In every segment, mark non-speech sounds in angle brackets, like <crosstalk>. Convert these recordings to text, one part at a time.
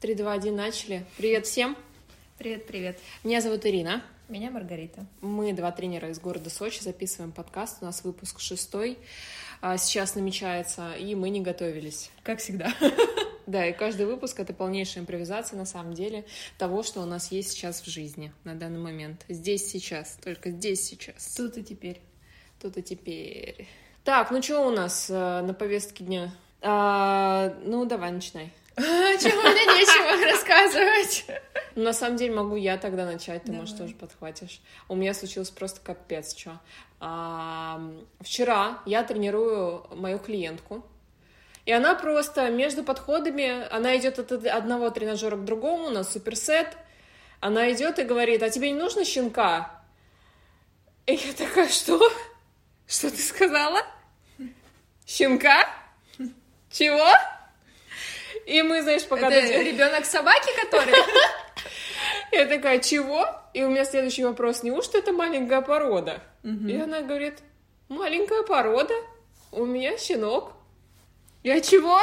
3, 2, 1, начали. Привет всем. Привет, привет. Меня зовут Ирина. Меня Маргарита. Мы два тренера из города Сочи, записываем подкаст. У нас выпуск шестой. А, Сейчас намечается, и мы не готовились. Как всегда. <laughs> Да, и каждый выпуск — это полнейшая импровизация, на самом деле, того, что у нас есть сейчас в жизни на данный момент. Здесь, сейчас, только здесь, сейчас. Тут и теперь. Тут и теперь. Так, ну что у нас э, на повестке дня? А, ну, давай, начинай. Чего мне нечего <laughs> рассказывать? Ну, на самом деле могу я тогда начать, ты, может, тоже подхватишь. У меня случилось просто капец, что. вчера я тренирую мою клиентку, и она просто между подходами, она идет от од- одного тренажера к другому, на суперсет, она идет и говорит, а тебе не нужно щенка? И я такая, что? Что ты сказала? Щенка? Чего? И мы, знаешь, пока... Это ребенок собаки, который? <laughs> я такая, чего? И у меня следующий вопрос, неужто это маленькая порода? И она говорит, маленькая порода? У меня щенок. Я чего?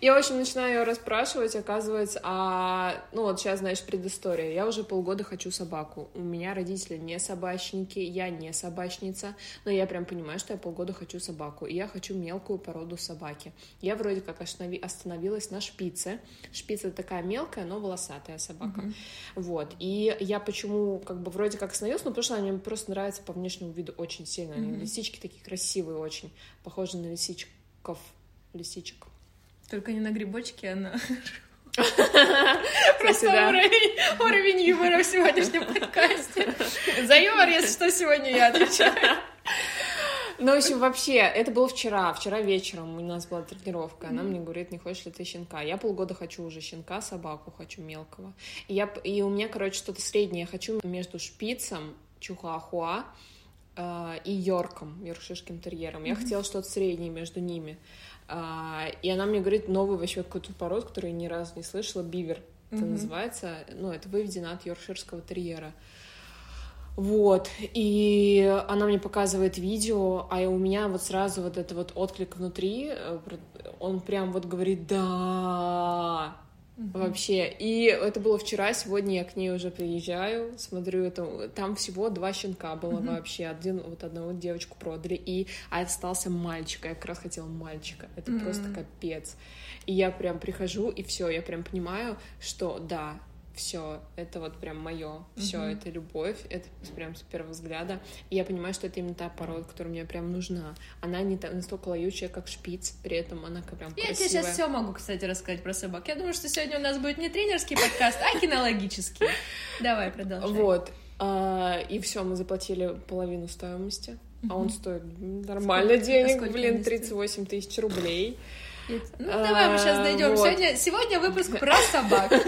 Я, общем, начинаю ее расспрашивать, оказывается, а, ну вот сейчас, знаешь, предыстория. Я уже полгода хочу собаку. У меня родители не собачники, я не собачница, но я прям понимаю, что я полгода хочу собаку, и я хочу мелкую породу собаки. Я вроде как останови- остановилась на шпице. Шпица такая мелкая, но волосатая собака. Вот. И я почему как бы вроде как остановилась, ну, потому что она мне просто нравится по внешнему виду очень сильно. Они лисички такие красивые очень, похожи на лисичков. Лисичек. Только не на грибочке, а на... <laughs> Просто уровень, юмора в сегодняшнем подкасте. За юмор, если что, сегодня я отвечаю. Ну, в общем, вообще, это было вчера. Вчера вечером у нас была тренировка. Она мне говорит, не хочешь ли ты щенка? Я полгода хочу уже щенка, собаку хочу мелкого. И, я, и у меня, короче, что-то среднее. Я хочу между шпицем, чихуахуа э, и йорком, йоркширским терьером. Я хотела что-то среднее между ними. А, и она мне говорит новый вообще какой-то пород, который я ни разу не слышала, бивер. Это Мгм. называется. Ну, это выведено от йоркширского терьера. Вот, и она мне показывает видео, а у меня вот сразу вот это вот отклик внутри, э, он прям вот говорит «да», вообще. И это было вчера, сегодня я к ней уже приезжаю, смотрю, это, там всего два щенка было вообще, один, вот одного девочку продали, и а остался мальчик, а я как раз хотела мальчика, это Мгм. просто капец. И я прям прихожу, и все, я прям понимаю, что да, все, это вот прям мое, все, Мгм. это любовь, это прям с первого взгляда. И я понимаю, что это именно та порода, которая мне прям нужна. Она не та- настолько лаючая, как шпиц, при этом она прям Я красивая. тебе сейчас все могу, кстати, рассказать про собак. Я думаю, что сегодня у нас будет не тренерский подкаст, а кинологический. Давай, продолжай. Вот. А, и все, мы заплатили половину стоимости. А он стоит нормально а денег, блин, они стоят? 38 тысяч рублей. Ну, давай мы сейчас А, вот. Сегодня, сегодня выпуск про собак. <laughs>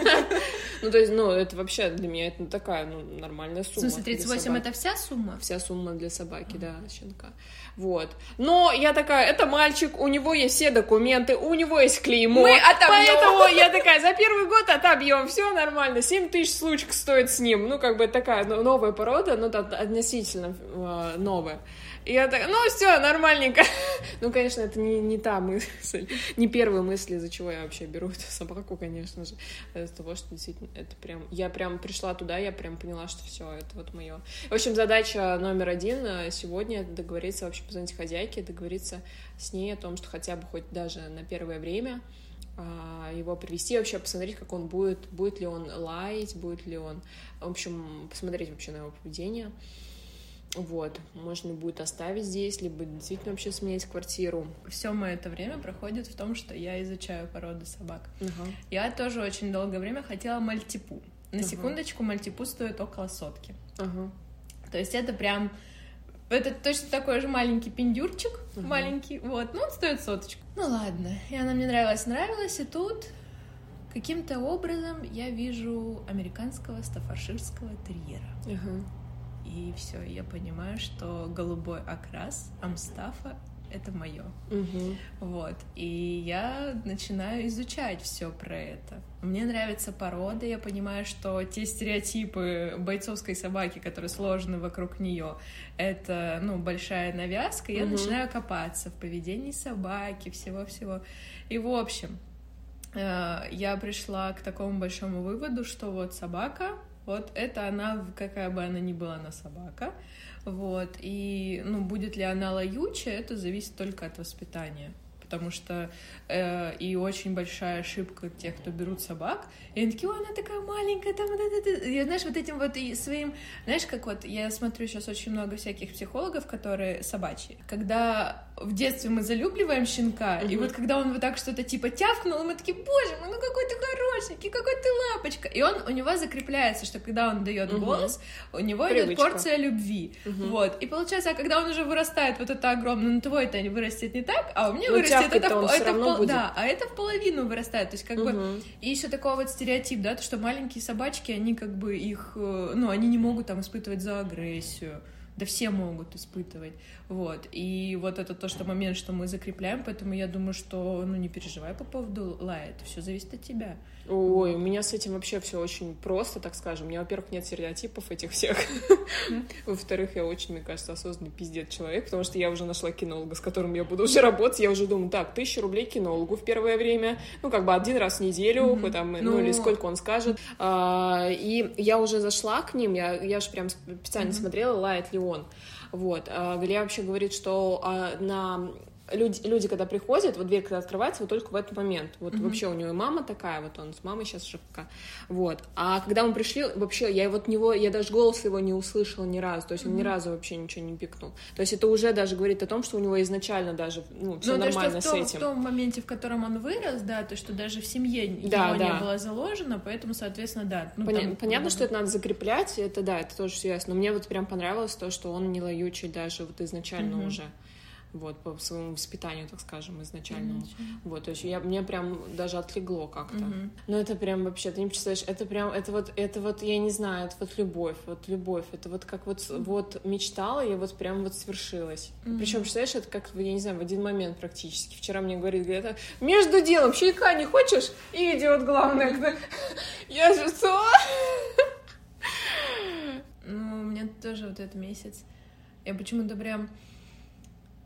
Ну, то есть, ну, это вообще для меня это такая, ну, нормальная В сумма. смысле, для 38 собаки. это вся сумма? Вся сумма для собаки, да, щенка. Вот. Но я такая, это мальчик, у него есть все документы, у него есть клеймо. Мы отобьем. Поэтому я такая, за первый год отобьем, все нормально. 7 тысяч случек стоит с ним. Ну, как бы такая ну, новая порода, ну, да, относительно э, новая. И я такая, ну, все, нормальненько. <laughs> Ну, конечно, это не, не та мысль, <laughs> не первая мысль, из-за чего я вообще беру эту собаку, конечно же. Из того, что действительно это прям... Я прям пришла туда, я прям поняла, что все, это вот мое. В общем, задача номер один э, сегодня договориться, вообще позвонить хозяйке, договориться с ней о том, что хотя бы хоть даже на первое время а, его привести, вообще посмотреть, как он будет, будет ли он лаять, будет ли он, в общем, посмотреть вообще на его поведение. Вот, можно будет оставить здесь, либо действительно вообще сменить квартиру. Все мое это время проходит в том, что я изучаю породы собак. Ага. Я тоже очень долгое время хотела мальтипу. На Ага. секундочку, мальтипу стоит около сотки. Ага. То есть это прям... Это точно такой же маленький пиндюрчик, Мгм. маленький, вот, ну он стоит соточку. Ну ладно, и она мне нравилась, нравилась, и тут каким-то образом я вижу американского стаффорширского терьера. Ага. И все, я понимаю, что голубой окрас Амстафа это мое. Мгм. Вот. И я начинаю изучать все про это. Мне нравится порода, я понимаю, что те стереотипы бойцовской собаки, которые сложены вокруг нее, это, ну, большая навязка. Я Мгм. начинаю копаться в поведении собаки, всего-всего. И, в общем, э, я пришла к такому большому выводу, что вот собака, вот это она, какая бы она ни была, она собака, вот, и, ну, будет ли она лаючая, это зависит только от воспитания потому что э, и очень большая ошибка тех, кто берут собак, и они такие, она такая маленькая, там, вот это, и, знаешь, вот этим вот и своим, знаешь, как вот, я смотрю сейчас очень много всяких психологов, которые собачьи, когда в детстве мы залюбливаем щенка, mm-hmm. и вот когда он вот так что-то типа тявкнул, мы такие, боже мой, ну какой ты хорошенький, какой ты лапочка, и он, у него закрепляется, что когда он дает mm-hmm. голос, у него Привычка. идет порция любви, mm-hmm. вот, и получается, а когда он уже вырастает, вот это огромное, ну твой-то вырастет не так, а у меня ну, вырастет это, это, это в пол... будет. да, а это в половину вырастает, то есть как угу. бы и еще такой вот стереотип, да, то что маленькие собачки, они как бы их, э, ну, они не могут там испытывать за агрессию, да все могут испытывать, вот, и вот это то, что момент, что мы закрепляем, поэтому я думаю, что, ну, не переживай по поводу лая, это все зависит от тебя. Ой, у меня с этим вообще все очень просто, так скажем, у меня, во-первых, нет стереотипов этих всех, во-вторых, я очень, мне кажется, осознанный пиздец человек, потому что я уже нашла кинолога, с которым я буду уже работать, я уже думаю, так, тысяча рублей кинологу в первое время, ну, как бы один раз в неделю, там, ну, или ну. сколько он скажет, а, и я уже зашла к ним, я, я же прям специально смотрела, лает ли он. Вот. А Галия вообще говорит, что а, на люди, люди, когда приходят, вот дверь, когда открывается, вот только в этот момент. Вот mm-hmm. вообще у него мама такая, вот он с мамой сейчас пока. Вот. А когда мы пришли, вообще, я вот него, я даже голос его не услышала ни разу, то есть он mm-hmm. ни разу вообще ничего не пикнул. То есть это уже даже говорит о том, что у него изначально даже, ну, все ну, нормально то, что в том, с этим. В том моменте, в котором он вырос, да, то, что даже в семье да, его да. не было заложено, поэтому, соответственно, да. Ну, Поня- там, понятно, что это надо закреплять, это да, это тоже все ясно. Но мне вот прям понравилось то, что он не лаючий даже вот изначально mm-hmm. уже вот, по своему воспитанию, так скажем, изначальному. Mm-hmm. Вот, то есть я, мне прям даже отлегло как-то. Mm-hmm. Но это прям вообще, ты не представляешь, это прям, это вот, это вот, я не знаю, это вот любовь, вот любовь, это вот как вот, вот мечтала, и вот прям вот свершилось. Mm-hmm. Причем, представляешь, это как, я не знаю, в один момент практически. Вчера мне говорит, говорит, между делом, чайка не хочешь? И идет главное. Я же что? Ну, у меня тоже вот этот месяц. Я почему-то прям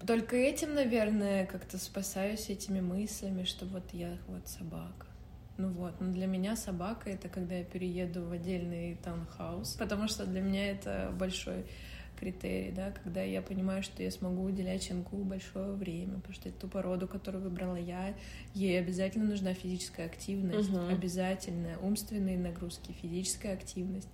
только этим, наверное, как-то спасаюсь этими мыслями, что вот я вот собака. Ну вот, но для меня собака — это когда я перееду в отдельный таунхаус, потому что для меня это большой критерий, да, когда я понимаю, что я смогу уделять щенку большое время, потому что это ту породу, которую выбрала я, ей обязательно нужна физическая активность, uh-huh. обязательная, умственные нагрузки, физическая активность.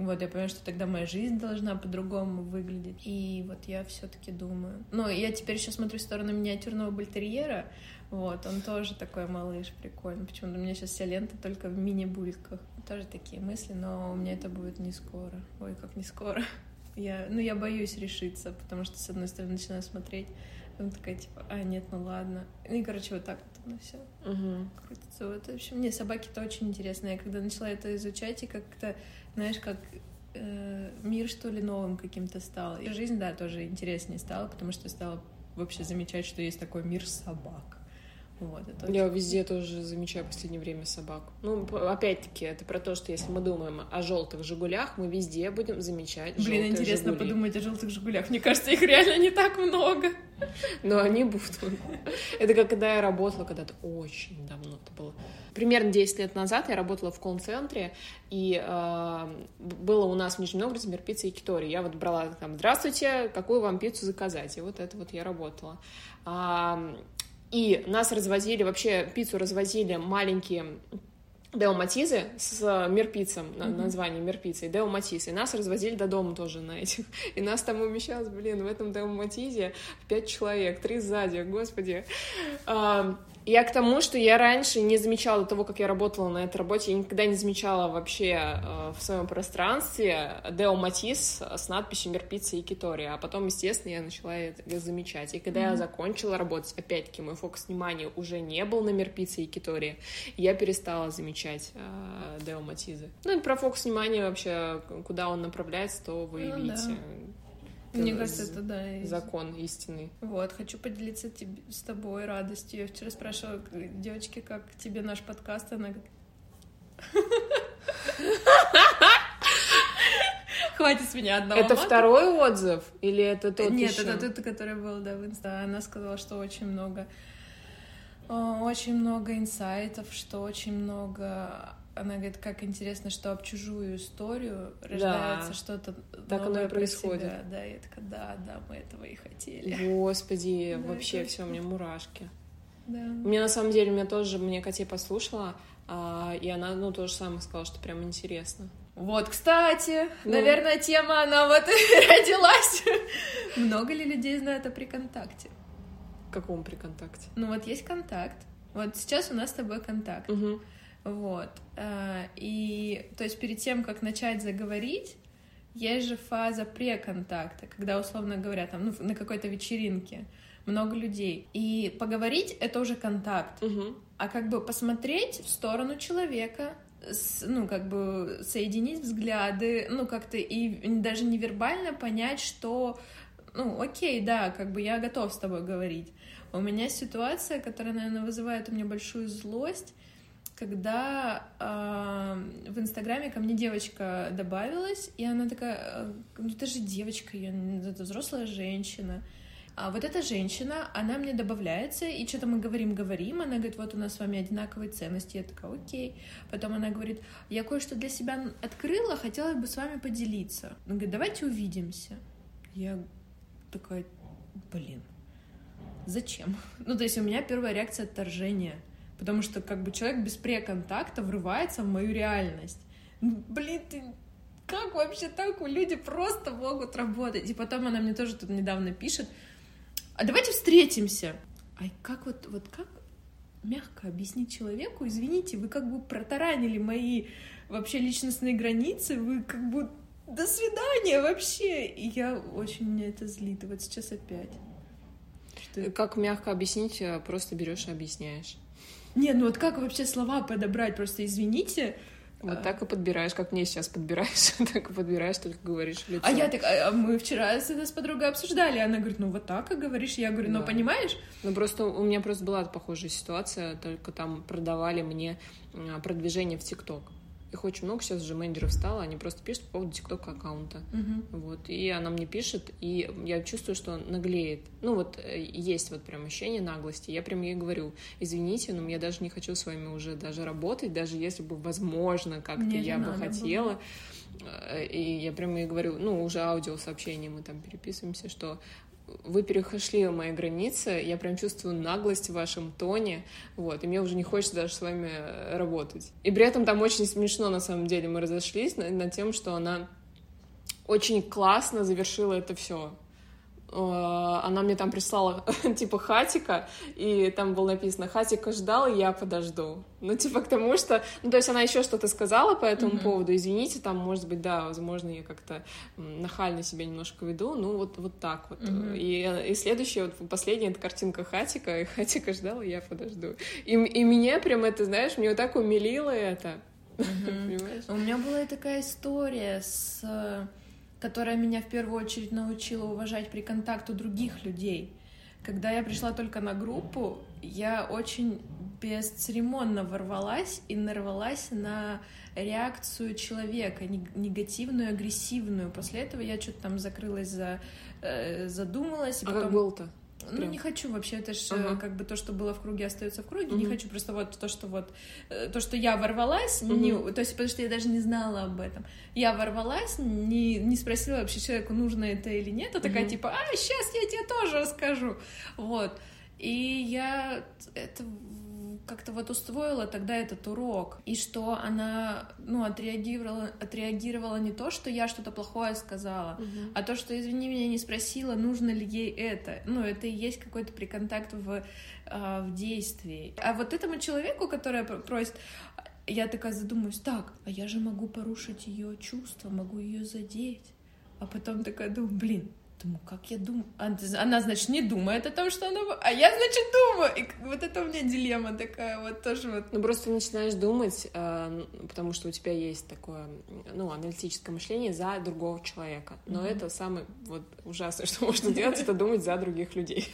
Вот, я понимаю, что тогда моя жизнь должна по-другому выглядеть. И вот я все таки думаю... Ну, я теперь еще смотрю в сторону миниатюрного бультерьера. Вот, он тоже такой малыш, прикольный. Почему-то у меня сейчас вся лента только в мини-бульках. Тоже такие мысли, но у меня это будет не скоро. Ой, как не скоро. <laughs> Я, ну, я боюсь решиться, потому что, с одной стороны, начинаю смотреть, она такая, типа, а, нет, ну ладно. Ну и, короче, вот так вот оно все угу. крутится. Вот, в общем, мне собаки-то очень интересно. Я когда начала это изучать, и как-то знаешь, как э, мир, что ли, новым каким-то стал. И жизнь, да, тоже интереснее стала, потому что стала вообще замечать, что есть такой мир собак. Вот, это Я очень... везде тоже замечаю в последнее время собак. Ну, опять-таки, это про то, что если мы думаем о желтых Жигулях, мы везде будем замечать Блин, интересно Жигули. подумать о желтых Жигулях. Мне кажется, их реально не так много. <laughs> Но они будут. <laughs> Это как когда я работала когда-то очень давно это было. Примерно 10 лет назад я работала в колл-центре, и э, было у нас в Нижнем Новгороде мир пиццы и китори. Я вот брала там, здравствуйте, какую вам пиццу заказать? И вот это вот я работала. И нас развозили, вообще пиццу развозили маленькие Део Матизы с Мирпицем, mm-hmm. названием Мирпица, и Део Матиз. И нас развозили до дома тоже на этих. <laughs> И нас там умещалось, блин, в этом Део Матизе пять человек, три сзади, господи. Я к тому, что я раньше не замечала до того, как я работала на этой работе, я никогда не замечала вообще э, в своем пространстве Део Матис с надписью Мерпица и Китори, а потом, естественно, я начала это замечать. И когда mm-hmm. я закончила работать, опять-таки, мой фокус внимания уже не был на Мерпице и Китори, я перестала замечать э, Део Матизы. Ну и про фокус внимания вообще, куда он направляется, то вы ну, видите. Да мне кажется, это да. Закон истинный. Вот, хочу поделиться тебе, с тобой радостью. Я вчера спрашивала девочки, как тебе наш подкаст, она <laughs> Хватит с меня одного. Это второй отзыв? Или это тот Нет, еще? это тот, который был, да, в инста. Она сказала, что очень много Очень много инсайтов, что очень много она говорит, как интересно, что об чужую историю рождается да, что-то Так оно и происходит. Себя. Да, я такая, да, да, мы этого и хотели. Господи, да, вообще все, у меня мурашки. Да. Меня на самом деле, у меня тоже, мне Катя послушала, а, и она, ну, то же самое сказала, что прям интересно. Вот, кстати, ну... наверное, тема, она вот <laughs> родилась. Много ли людей знают о приконтакте? Каком приконтакте? Ну, вот есть контакт. Вот сейчас у нас с тобой контакт. Угу. Вот. Э, и, то есть, перед тем, как начать заговорить, есть же фаза преконтакта, когда, условно говоря, там, ну, на какой-то вечеринке много людей. И поговорить — это уже контакт. Угу. А как бы посмотреть в сторону человека, с, ну, как бы соединить взгляды, ну, как-то и даже невербально понять, что, ну, окей, да, как бы я готов с тобой говорить. У меня ситуация, которая, наверное, вызывает у меня большую злость, когда э, в Инстаграме ко мне девочка добавилась, и она такая, «Э, ну это же девочка, я, это взрослая женщина. А вот эта женщина, она мне добавляется, и что-то мы говорим-говорим, она говорит, вот у нас с вами одинаковые ценности, я такая, окей. Потом она говорит, я кое-что для себя открыла, хотела бы с вами поделиться. Она говорит, давайте увидимся. Я такая, блин, зачем? <laughs> Ну, то есть у меня первая реакция отторжения — потому что как бы человек без преконтакта врывается в мою реальность. Ну, блин, ты как вообще так люди просто могут работать? И потом она мне тоже тут недавно пишет, а давайте встретимся. А как вот, вот как мягко объяснить человеку, извините, вы как бы протаранили мои вообще личностные границы, вы как бы до свидания вообще. И я очень меня это злит, и вот сейчас опять. Что... Как мягко объяснить, э, просто берешь и объясняешь. Не, ну вот как вообще слова подобрать? Просто извините. Вот а... так и подбираешь, как мне сейчас подбираешь, <laughs> так и подбираешь, только говоришь в лицо. А я так, а мы вчера с, с подругой обсуждали, она говорит, ну вот так и говоришь, я говорю, ну да. понимаешь? Ну просто у меня просто была похожая ситуация, только там продавали мне а, продвижение в ТикТок. Их очень много сейчас уже менеджеров стало, они просто пишут по поводу ТикТок аккаунта. Uh-huh. Вот. И она мне пишет, и я чувствую, что наглеет. Ну вот э, есть вот прям ощущение наглости. Я прям ей говорю, извините, но я даже не хочу с вами уже даже работать, даже если бы возможно как-то я бы хотела. Было. Э, и я прям ей говорю, ну, уже аудиосообщение мы там переписываемся, что вы перешли мои границы, я прям чувствую наглость в вашем тоне, вот, и мне уже не хочется даже с вами э, работать. И при этом там очень смешно, на самом деле, мы разошлись над, над тем, что она очень классно завершила это все. Э, она мне там прислала <laughs> типа хатика, и там было написано «Хатика ждал, я подожду». Ну, типа к тому, что... Ну, то есть она еще что-то сказала по этому mm-hmm. поводу, извините, там, может быть, да, возможно, я как-то нахально себя немножко веду, ну, вот, вот так вот. Mm-hmm. И, и следующая, вот последняя, это картинка Хатика, и Хатика ждал, я подожду. И, и меня прям это, знаешь, мне вот так умилило это. Mm-hmm. <laughs> У меня была такая история с которая меня в первую очередь научила уважать при контакту других людей. Когда я пришла только на группу, я очень бесцеремонно ворвалась и нарвалась на реакцию человека, негативную, агрессивную. После этого я что-то там закрылась, за, э, задумалась. А потом... как был-то? Ну, не хочу вообще, это же ага. как бы то, что было в круге, остается в круге. Угу. Не хочу просто вот то, что вот э, то, что я ворвалась, угу. не, то есть потому что я даже не знала об этом. Я ворвалась, не, не спросила вообще человеку, нужно это или нет, а такая угу. типа, а, сейчас я тебе тоже расскажу. Вот. И я это как-то вот устроила тогда этот урок, и что она, ну, отреагировала, отреагировала не то, что я что-то плохое сказала, угу. а то, что, извини, меня не спросила, нужно ли ей это. Ну, это и есть какой-то приконтакт в, а, в действии. А вот этому человеку, который просит, я такая задумаюсь, так, а я же могу порушить ее чувства, могу ее задеть. А потом такая думаю, блин, Думаю, как я думаю? Она, значит, не думает о том, что она... А я, значит, думаю. И вот это у меня дилемма такая вот тоже вот. Ну, просто начинаешь думать, э, потому что у тебя есть такое, ну, аналитическое мышление за другого человека. Но mm-hmm. это самое вот ужасное, <laughs> что можно делать, это думать за других людей.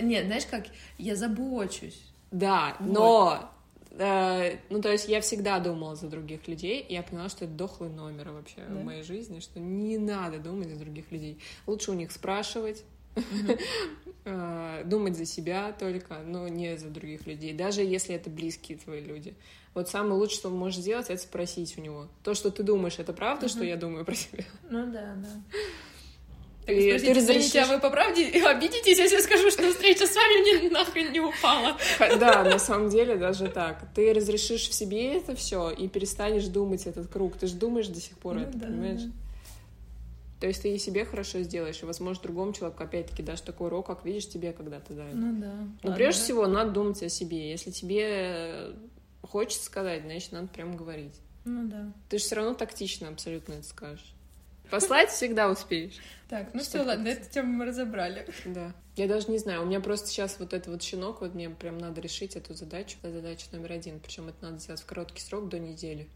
Нет, знаешь как? Я забочусь. Да, но ну, то есть я всегда думала за других людей, и я поняла, что это дохлый номер вообще да. в моей жизни, что не надо думать за других людей. Лучше у них спрашивать, А, думать за себя только, но не за других людей, даже если это близкие твои люди. Вот самое лучшее, что можешь сделать, это спросить у него. То, что ты думаешь, это правда, что я думаю про себя? Ну да, да. Так, И ты разрешишь- а вы по правде обидитесь, если я скажу, что встреча с вами мне нахрен не упала? Да, на самом деле даже так. Ты разрешишь в себе это все и перестанешь думать этот круг. Ты же думаешь до сих пор Ну это, да, понимаешь? То есть ты и себе хорошо сделаешь, и, возможно, другому человеку опять-таки дашь такой урок, как видишь, тебе когда-то дают. Ну да. Но Ладно, прежде да. всего надо думать о себе. Если тебе э, хочется сказать, значит, надо прям говорить. Ну да. Ты же все равно тактично абсолютно это скажешь. Послать всегда успеешь. Так, ну все, ладно, эту тему мы разобрали. Да. Я даже не знаю, у меня просто сейчас вот этот вот щенок, вот мне прям надо решить эту задачу. Это задача номер один. Причем это надо сделать в короткий срок до недели.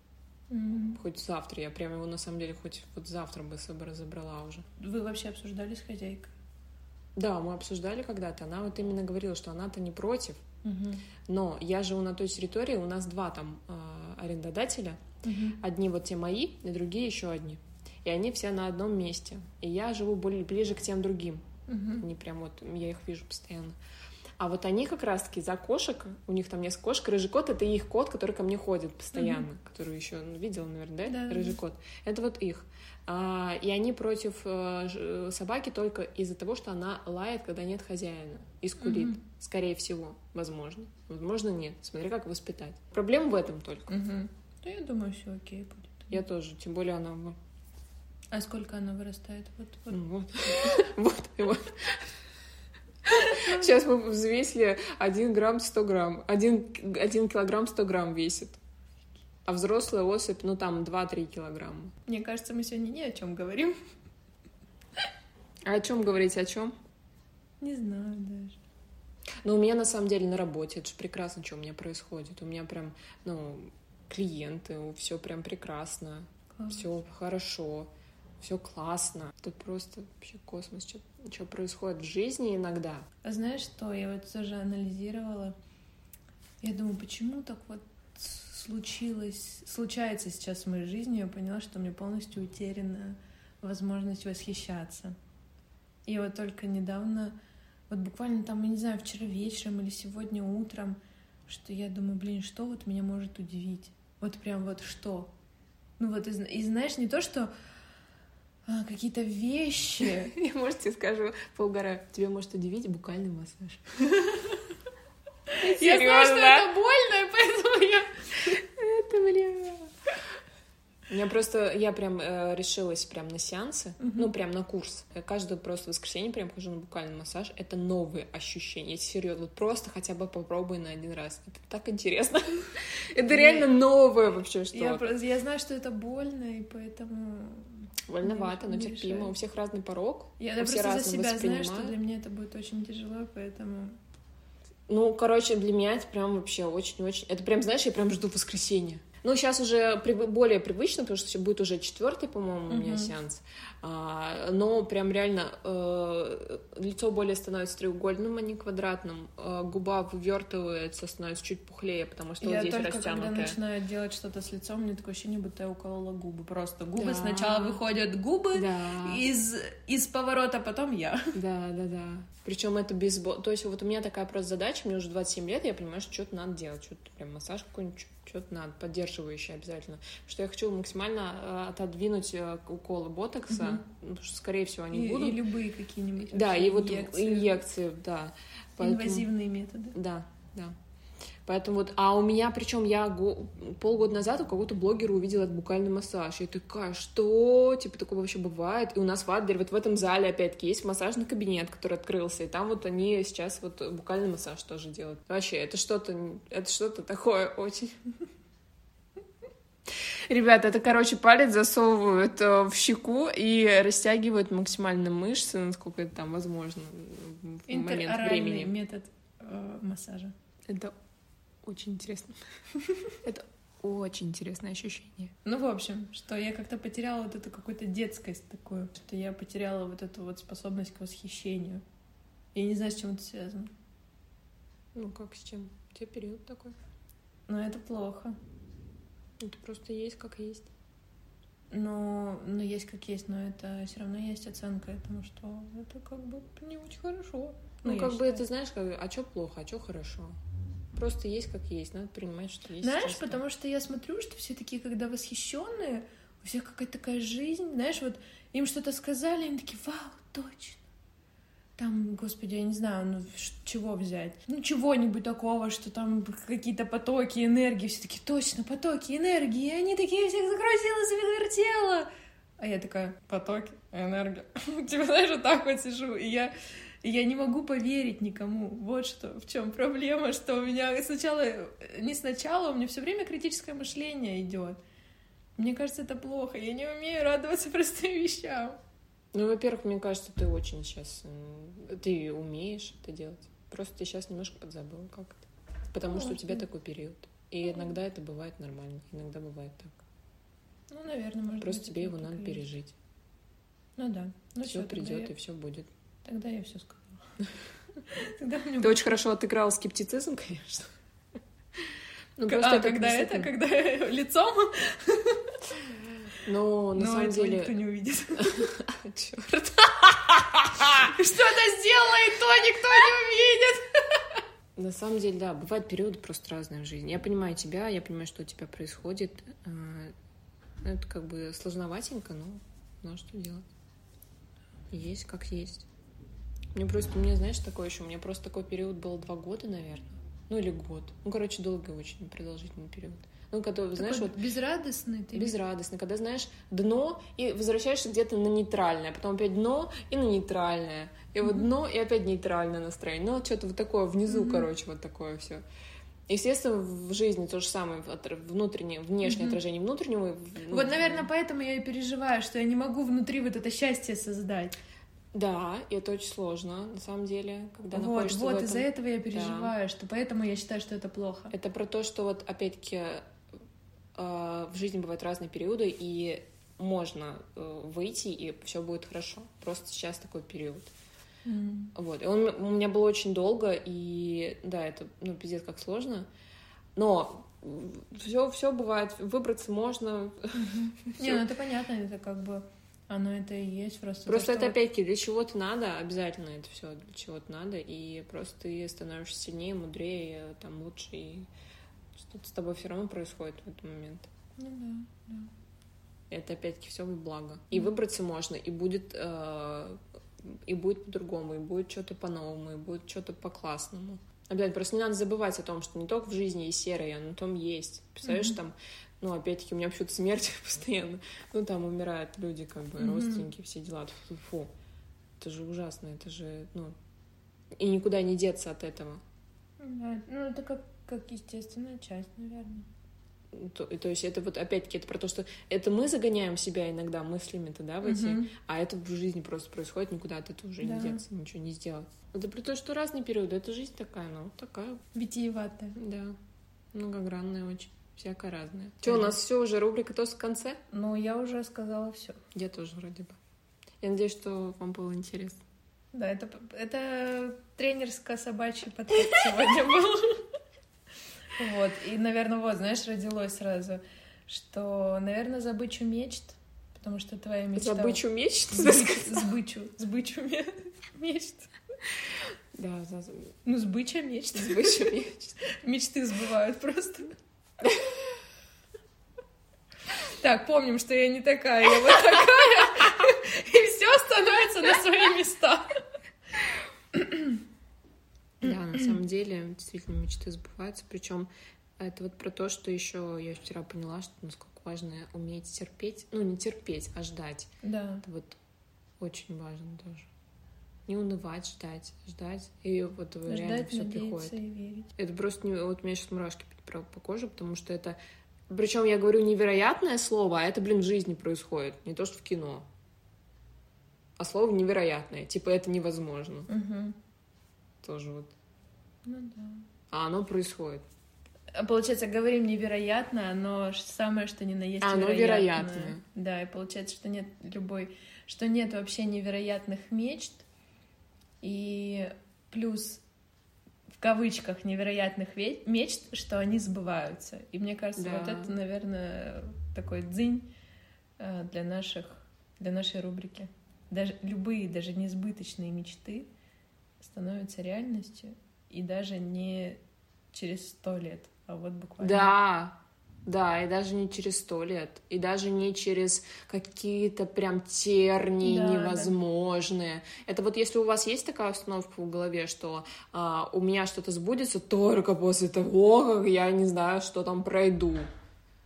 М. Хоть завтра. Я прям его на самом деле хоть вот завтра бы собой разобрала уже. Вы вообще обсуждали с хозяйкой? Да, мы обсуждали когда-то. Она вот именно говорила, что она-то не против. Угу. Но я живу на той территории, у нас два там а, арендодателя. Угу. Одни вот те мои, и другие еще одни. И они все на одном месте. И я живу более ближе к тем другим. Угу. Они прям вот, я их вижу постоянно. А вот они как раз-таки за кошек, у них там несколько кошек, рыжий кот — это их кот, который ко мне ходит постоянно, который еще ну, видела, наверное, да? Да, рыжий да. кот. Это вот их. А, и они против э, э, собаки только из-за того, что она лает, когда нет хозяина, и скулит. Мгм. Скорее всего, возможно. Возможно, нет. Смотри, как воспитать. Проблема в этом только. Угу. Да я думаю, все окей будет. Я тоже, тем более она... А сколько она вырастает? Вот, вот. ну, Вот, <laughs> вот, вот. Сейчас мы взвесили 1 грамм 100 грамм. 1, 1 килограмм 100 грамм весит. А взрослая особь, ну там 2-3 килограмма. Мне кажется, мы сегодня ни о чем говорим. А о чем говорить, о чем? Не знаю даже. Ну, у меня на самом деле на работе, это же прекрасно, что у меня происходит. У меня прям, ну, клиенты, все прям прекрасно, Класс. все хорошо, все классно. Тут просто вообще космос, что происходит в жизни иногда. А знаешь что, я вот тоже анализировала. Я думаю, почему так вот случилось, случается сейчас в моей жизни, я поняла, что мне полностью утеряна возможность восхищаться. И вот только недавно, вот буквально там, я не знаю, вчера вечером или сегодня утром, что я думаю, блин, что вот меня может удивить? Вот прям вот что? Ну вот, и, и знаешь, не то, что а, какие-то вещи, <laughs> Я, может, тебе скажу, поугараю, тебе может удивить букальный массаж. Я знаю, что это больно, поэтому я... Это, бля. У меня просто, я прям э, решилась прям на сеансы, Мгм. ну, прям на курс. Я каждое просто воскресенье прям хожу на букальный массаж. Это новые ощущения. Я серьезно, вот просто хотя бы попробуй на один раз. Это так интересно. <laughs> Это реально новое вообще Я, что-то. просто, я знаю, что это больно, и поэтому... Вольновато, но терпимо. У всех разный порог. Я, у я всех просто за себя знаю, что для меня это будет очень тяжело, поэтому... Ну, короче, для меня это прям вообще очень-очень... Это прям, знаешь, я прям жду воскресенья. Ну, сейчас уже прив- более привычно, потому что будет уже четвертый, по-моему, у меня сеанс. А, но прям реально э, лицо более становится треугольным, а не квадратным. Э, губа вывертывается, становится чуть пухлее, потому что я вот здесь только когда растянутая. начинаю делать что-то с лицом, меня такое ощущение, будто я уколола губы. Просто губы Да. сначала выходят губы Да. из, из поворота, потом я. <laughs> Да, да, да. Причем это без... То есть вот у меня такая просто задача, мне уже 27 лет, я понимаю, что что-то надо делать, что-то прям массаж какой-нибудь, что-то надо, поддерживающий обязательно. Что я хочу максимально э, отодвинуть э, уколы ботокса, потому что, скорее всего, они И, будут. и любые какие-нибудь Да, и вот инъекции, инъекции, да. Поэтому- инвазивные методы. Да, да. Поэтому вот, а у меня, причем я го- полгода назад у кого-то блогера увидела этот букальный массаж. Я такая, что? Типа такое вообще бывает? И у нас в Адлере, вот в этом зале, опять-таки, есть массажный кабинет, который открылся, и там вот они сейчас вот букальный массаж тоже делают. Вообще, это что-то, это что-то такое очень... Ребята, это, короче, палец засовывают э, в щеку и растягивают максимально мышцы, насколько это там возможно в момент времени. метод э, массажа. Это очень интересно. <laughs> Это очень интересное ощущение. Ну, в общем, что я как-то потеряла вот эту какую-то детскость такую, что я потеряла вот эту вот способность к восхищению. Я не знаю, с чем это связано. Ну, как с чем? У тебя период такой. Но это плохо. Это просто есть как есть. Ну, ну, есть как есть, но это все равно есть оценка этому, что это как бы не очень хорошо. Ну, я как бы считаю. это, знаешь, как, а что плохо, а что хорошо? Просто есть как есть, надо принимать, что есть. Знаешь, честно. потому что я смотрю, что все такие, когда восхищенные, у всех какая-то такая жизнь, знаешь, вот им что-то сказали, они такие, вау, точно. Там, господи, я не знаю, ну чего взять? Ну, чего-нибудь такого, что там какие-то потоки энергии, все такие, точно, потоки энергии, и они такие всех закрутила, себе вертела. А я такая, потоки, энергия. <laughs> Типа, знаешь, вот так вот сижу, и я и я не могу поверить никому. Вот что, в чем проблема, что у меня сначала, не сначала, у меня все время критическое мышление идет. Мне кажется, это плохо. Я не умею радоваться <laughs> простым вещам. Ну, во-первых, мне кажется, ты очень сейчас... Ты умеешь это делать. Просто ты сейчас немножко подзабыла как это. Потому что у тебя Возможно. такой период. И иногда это бывает нормально, иногда бывает так. Ну, наверное, может Просто тебе его надо пережить. Ну да. Ну все придет и все будет. Тогда я все сказала. <laughs> Ты очень хорошо отыграл скептицизм, конечно. Ну, просто А, когда это, когда <laughs> лицом? Но на Но самом этого деле... никто не увидит. <laughs> Чёрт. Что-то сделает, то никто не увидит. На самом деле, да, бывают периоды просто разные в жизни. Я понимаю тебя, я понимаю, что у тебя происходит. А, ну, Это как бы сложноватенько, но ну а что делать? Есть как есть. Мне просто, мне, знаешь, такой еще, у меня просто такой период был два года, наверное. Ну или год. Ну, короче, долгий очень, продолжительный период. Ну, когда, знаешь, Такой вот безрадостный ты. безрадостно, когда знаешь дно и возвращаешься где-то на нейтральное, потом опять дно и на нейтральное, и вот дно и опять нейтральное настроение. Ну, что-то вот такое внизу, Мгм. короче, вот такое все. Естественно, в жизни то же самое, внутреннее, внешнее Мгм. отражение внутреннего. ну, Вот, наверное, поэтому я и переживаю, что я не могу внутри вот это счастье создать. Да, и это очень сложно, на самом деле, когда вот, находишься в вот, этом. из-за этого я переживаю, что поэтому я считаю, что это плохо. Это про то, что вот опять-таки э, в жизни бывают разные периоды, и можно э, выйти, и все будет хорошо. Просто сейчас такой период. М. Вот. И он у меня был очень долго, и да, это, ну, пиздец, как сложно. Но все, все бывает, выбраться можно. <laughs> Не, ну это понятно, это как бы оно это и есть просто. то, Просто что это вот- опять-таки для чего-то надо, обязательно это все для чего-то надо, и просто ты становишься сильнее, мудрее, там лучше, и что-то с тобой все равно происходит в этот момент. Ну да, да. Это опять-таки все благо. И Мгм. выбраться можно, и будет э, и будет по-другому, и будет что-то по-новому, и будет что-то по-классному. Обязательно просто не надо забывать о том, что не только в жизни есть серое, на том есть. Представляешь, Мгм. там, ну, опять-таки, у меня почему-то смерть <laughs> постоянно. Ну, там умирают люди, как бы, Мгм. родственники, все дела. Фу, фу. Это же ужасно, это же, ну... И никуда не деться от этого. Да, Ну, это как, как естественная часть, наверное. То, то есть это вот опять-таки это про то, что это мы загоняем себя иногда мыслями-то, да, в эти, Мгм. а это в жизни просто происходит, никуда от этого уже Да. не деться, ничего не сделать. Это про то, что разные периоды, это жизнь такая, ну, такая, Витиеватая. да, многогранная очень, всякая разная. Что, у нас все уже, рубрика «Тост в конце»? Но я уже сказала все. Я тоже вроде бы. Я надеюсь, что вам было интересно. Да, это, это тренерско-собачий подход сегодня был. <laughs> Вот, и, наверное, вот, знаешь, родилось сразу, что, наверное, забычу мечт, потому что твоя мечта... Забычу меч? Сбычу, сбычу ме- мечт. Да, за- Ну, сбыча мечт. забычу меч. Мечты сбывают просто. Так, помним, что я не такая, я вот такая, и все становится на свои места. Да, на самом деле, действительно, мечты сбываются. Причем это вот про то, что еще я вчера поняла, что насколько важно уметь терпеть. Ну, не терпеть, а ждать. Да. Это вот очень важно тоже. Не унывать, ждать, ждать. И вот реально Ждать, все надеяться приходит. и верить. Это просто не... вот у меня сейчас мурашки по, коже, потому что это. Причем я говорю невероятное слово, а это, блин, в жизни происходит, не то что в кино. А слово невероятное, типа это невозможно. Мгм. Тоже вот. Ну да. А оно происходит. А Получается, говорим невероятно, но самое, что ни на есть А, оно вероятное. Да, и получается, что нет любой, что нет вообще невероятных мечт, и плюс в кавычках невероятных ве- мечт, что они сбываются. И мне кажется, Да. вот это, наверное, такой дзынь, э, для наших, для нашей рубрики. Даже любые, даже несбыточные мечты становятся реальностью, и даже не через сто лет, а вот буквально. Да, да, и даже не через сто лет, и даже не через какие-то прям тернии Да, невозможные. Это вот если у вас есть такая установка в голове, что а, у меня что-то сбудется только после того, как я не знаю, что там пройду.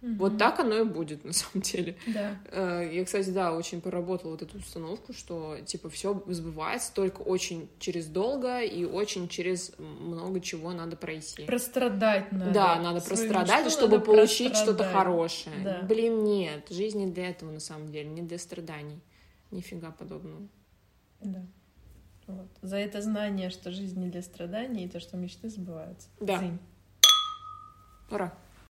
Вот так оно и будет на самом деле. Да. Э, Я, кстати, да, очень поработала вот эту установку, что типа все сбывается только очень через долго и очень через много чего надо пройти. Прострадать надо. Да, надо Свою прострадать, чтобы надо получить что-то хорошее. Да. Блин, нет, жизнь не для этого на самом деле, не для страданий. Нифига подобного. Да. Вот. За это знание, что жизнь не для страданий, и то, что мечты сбываются. Да. Цинь. Ура.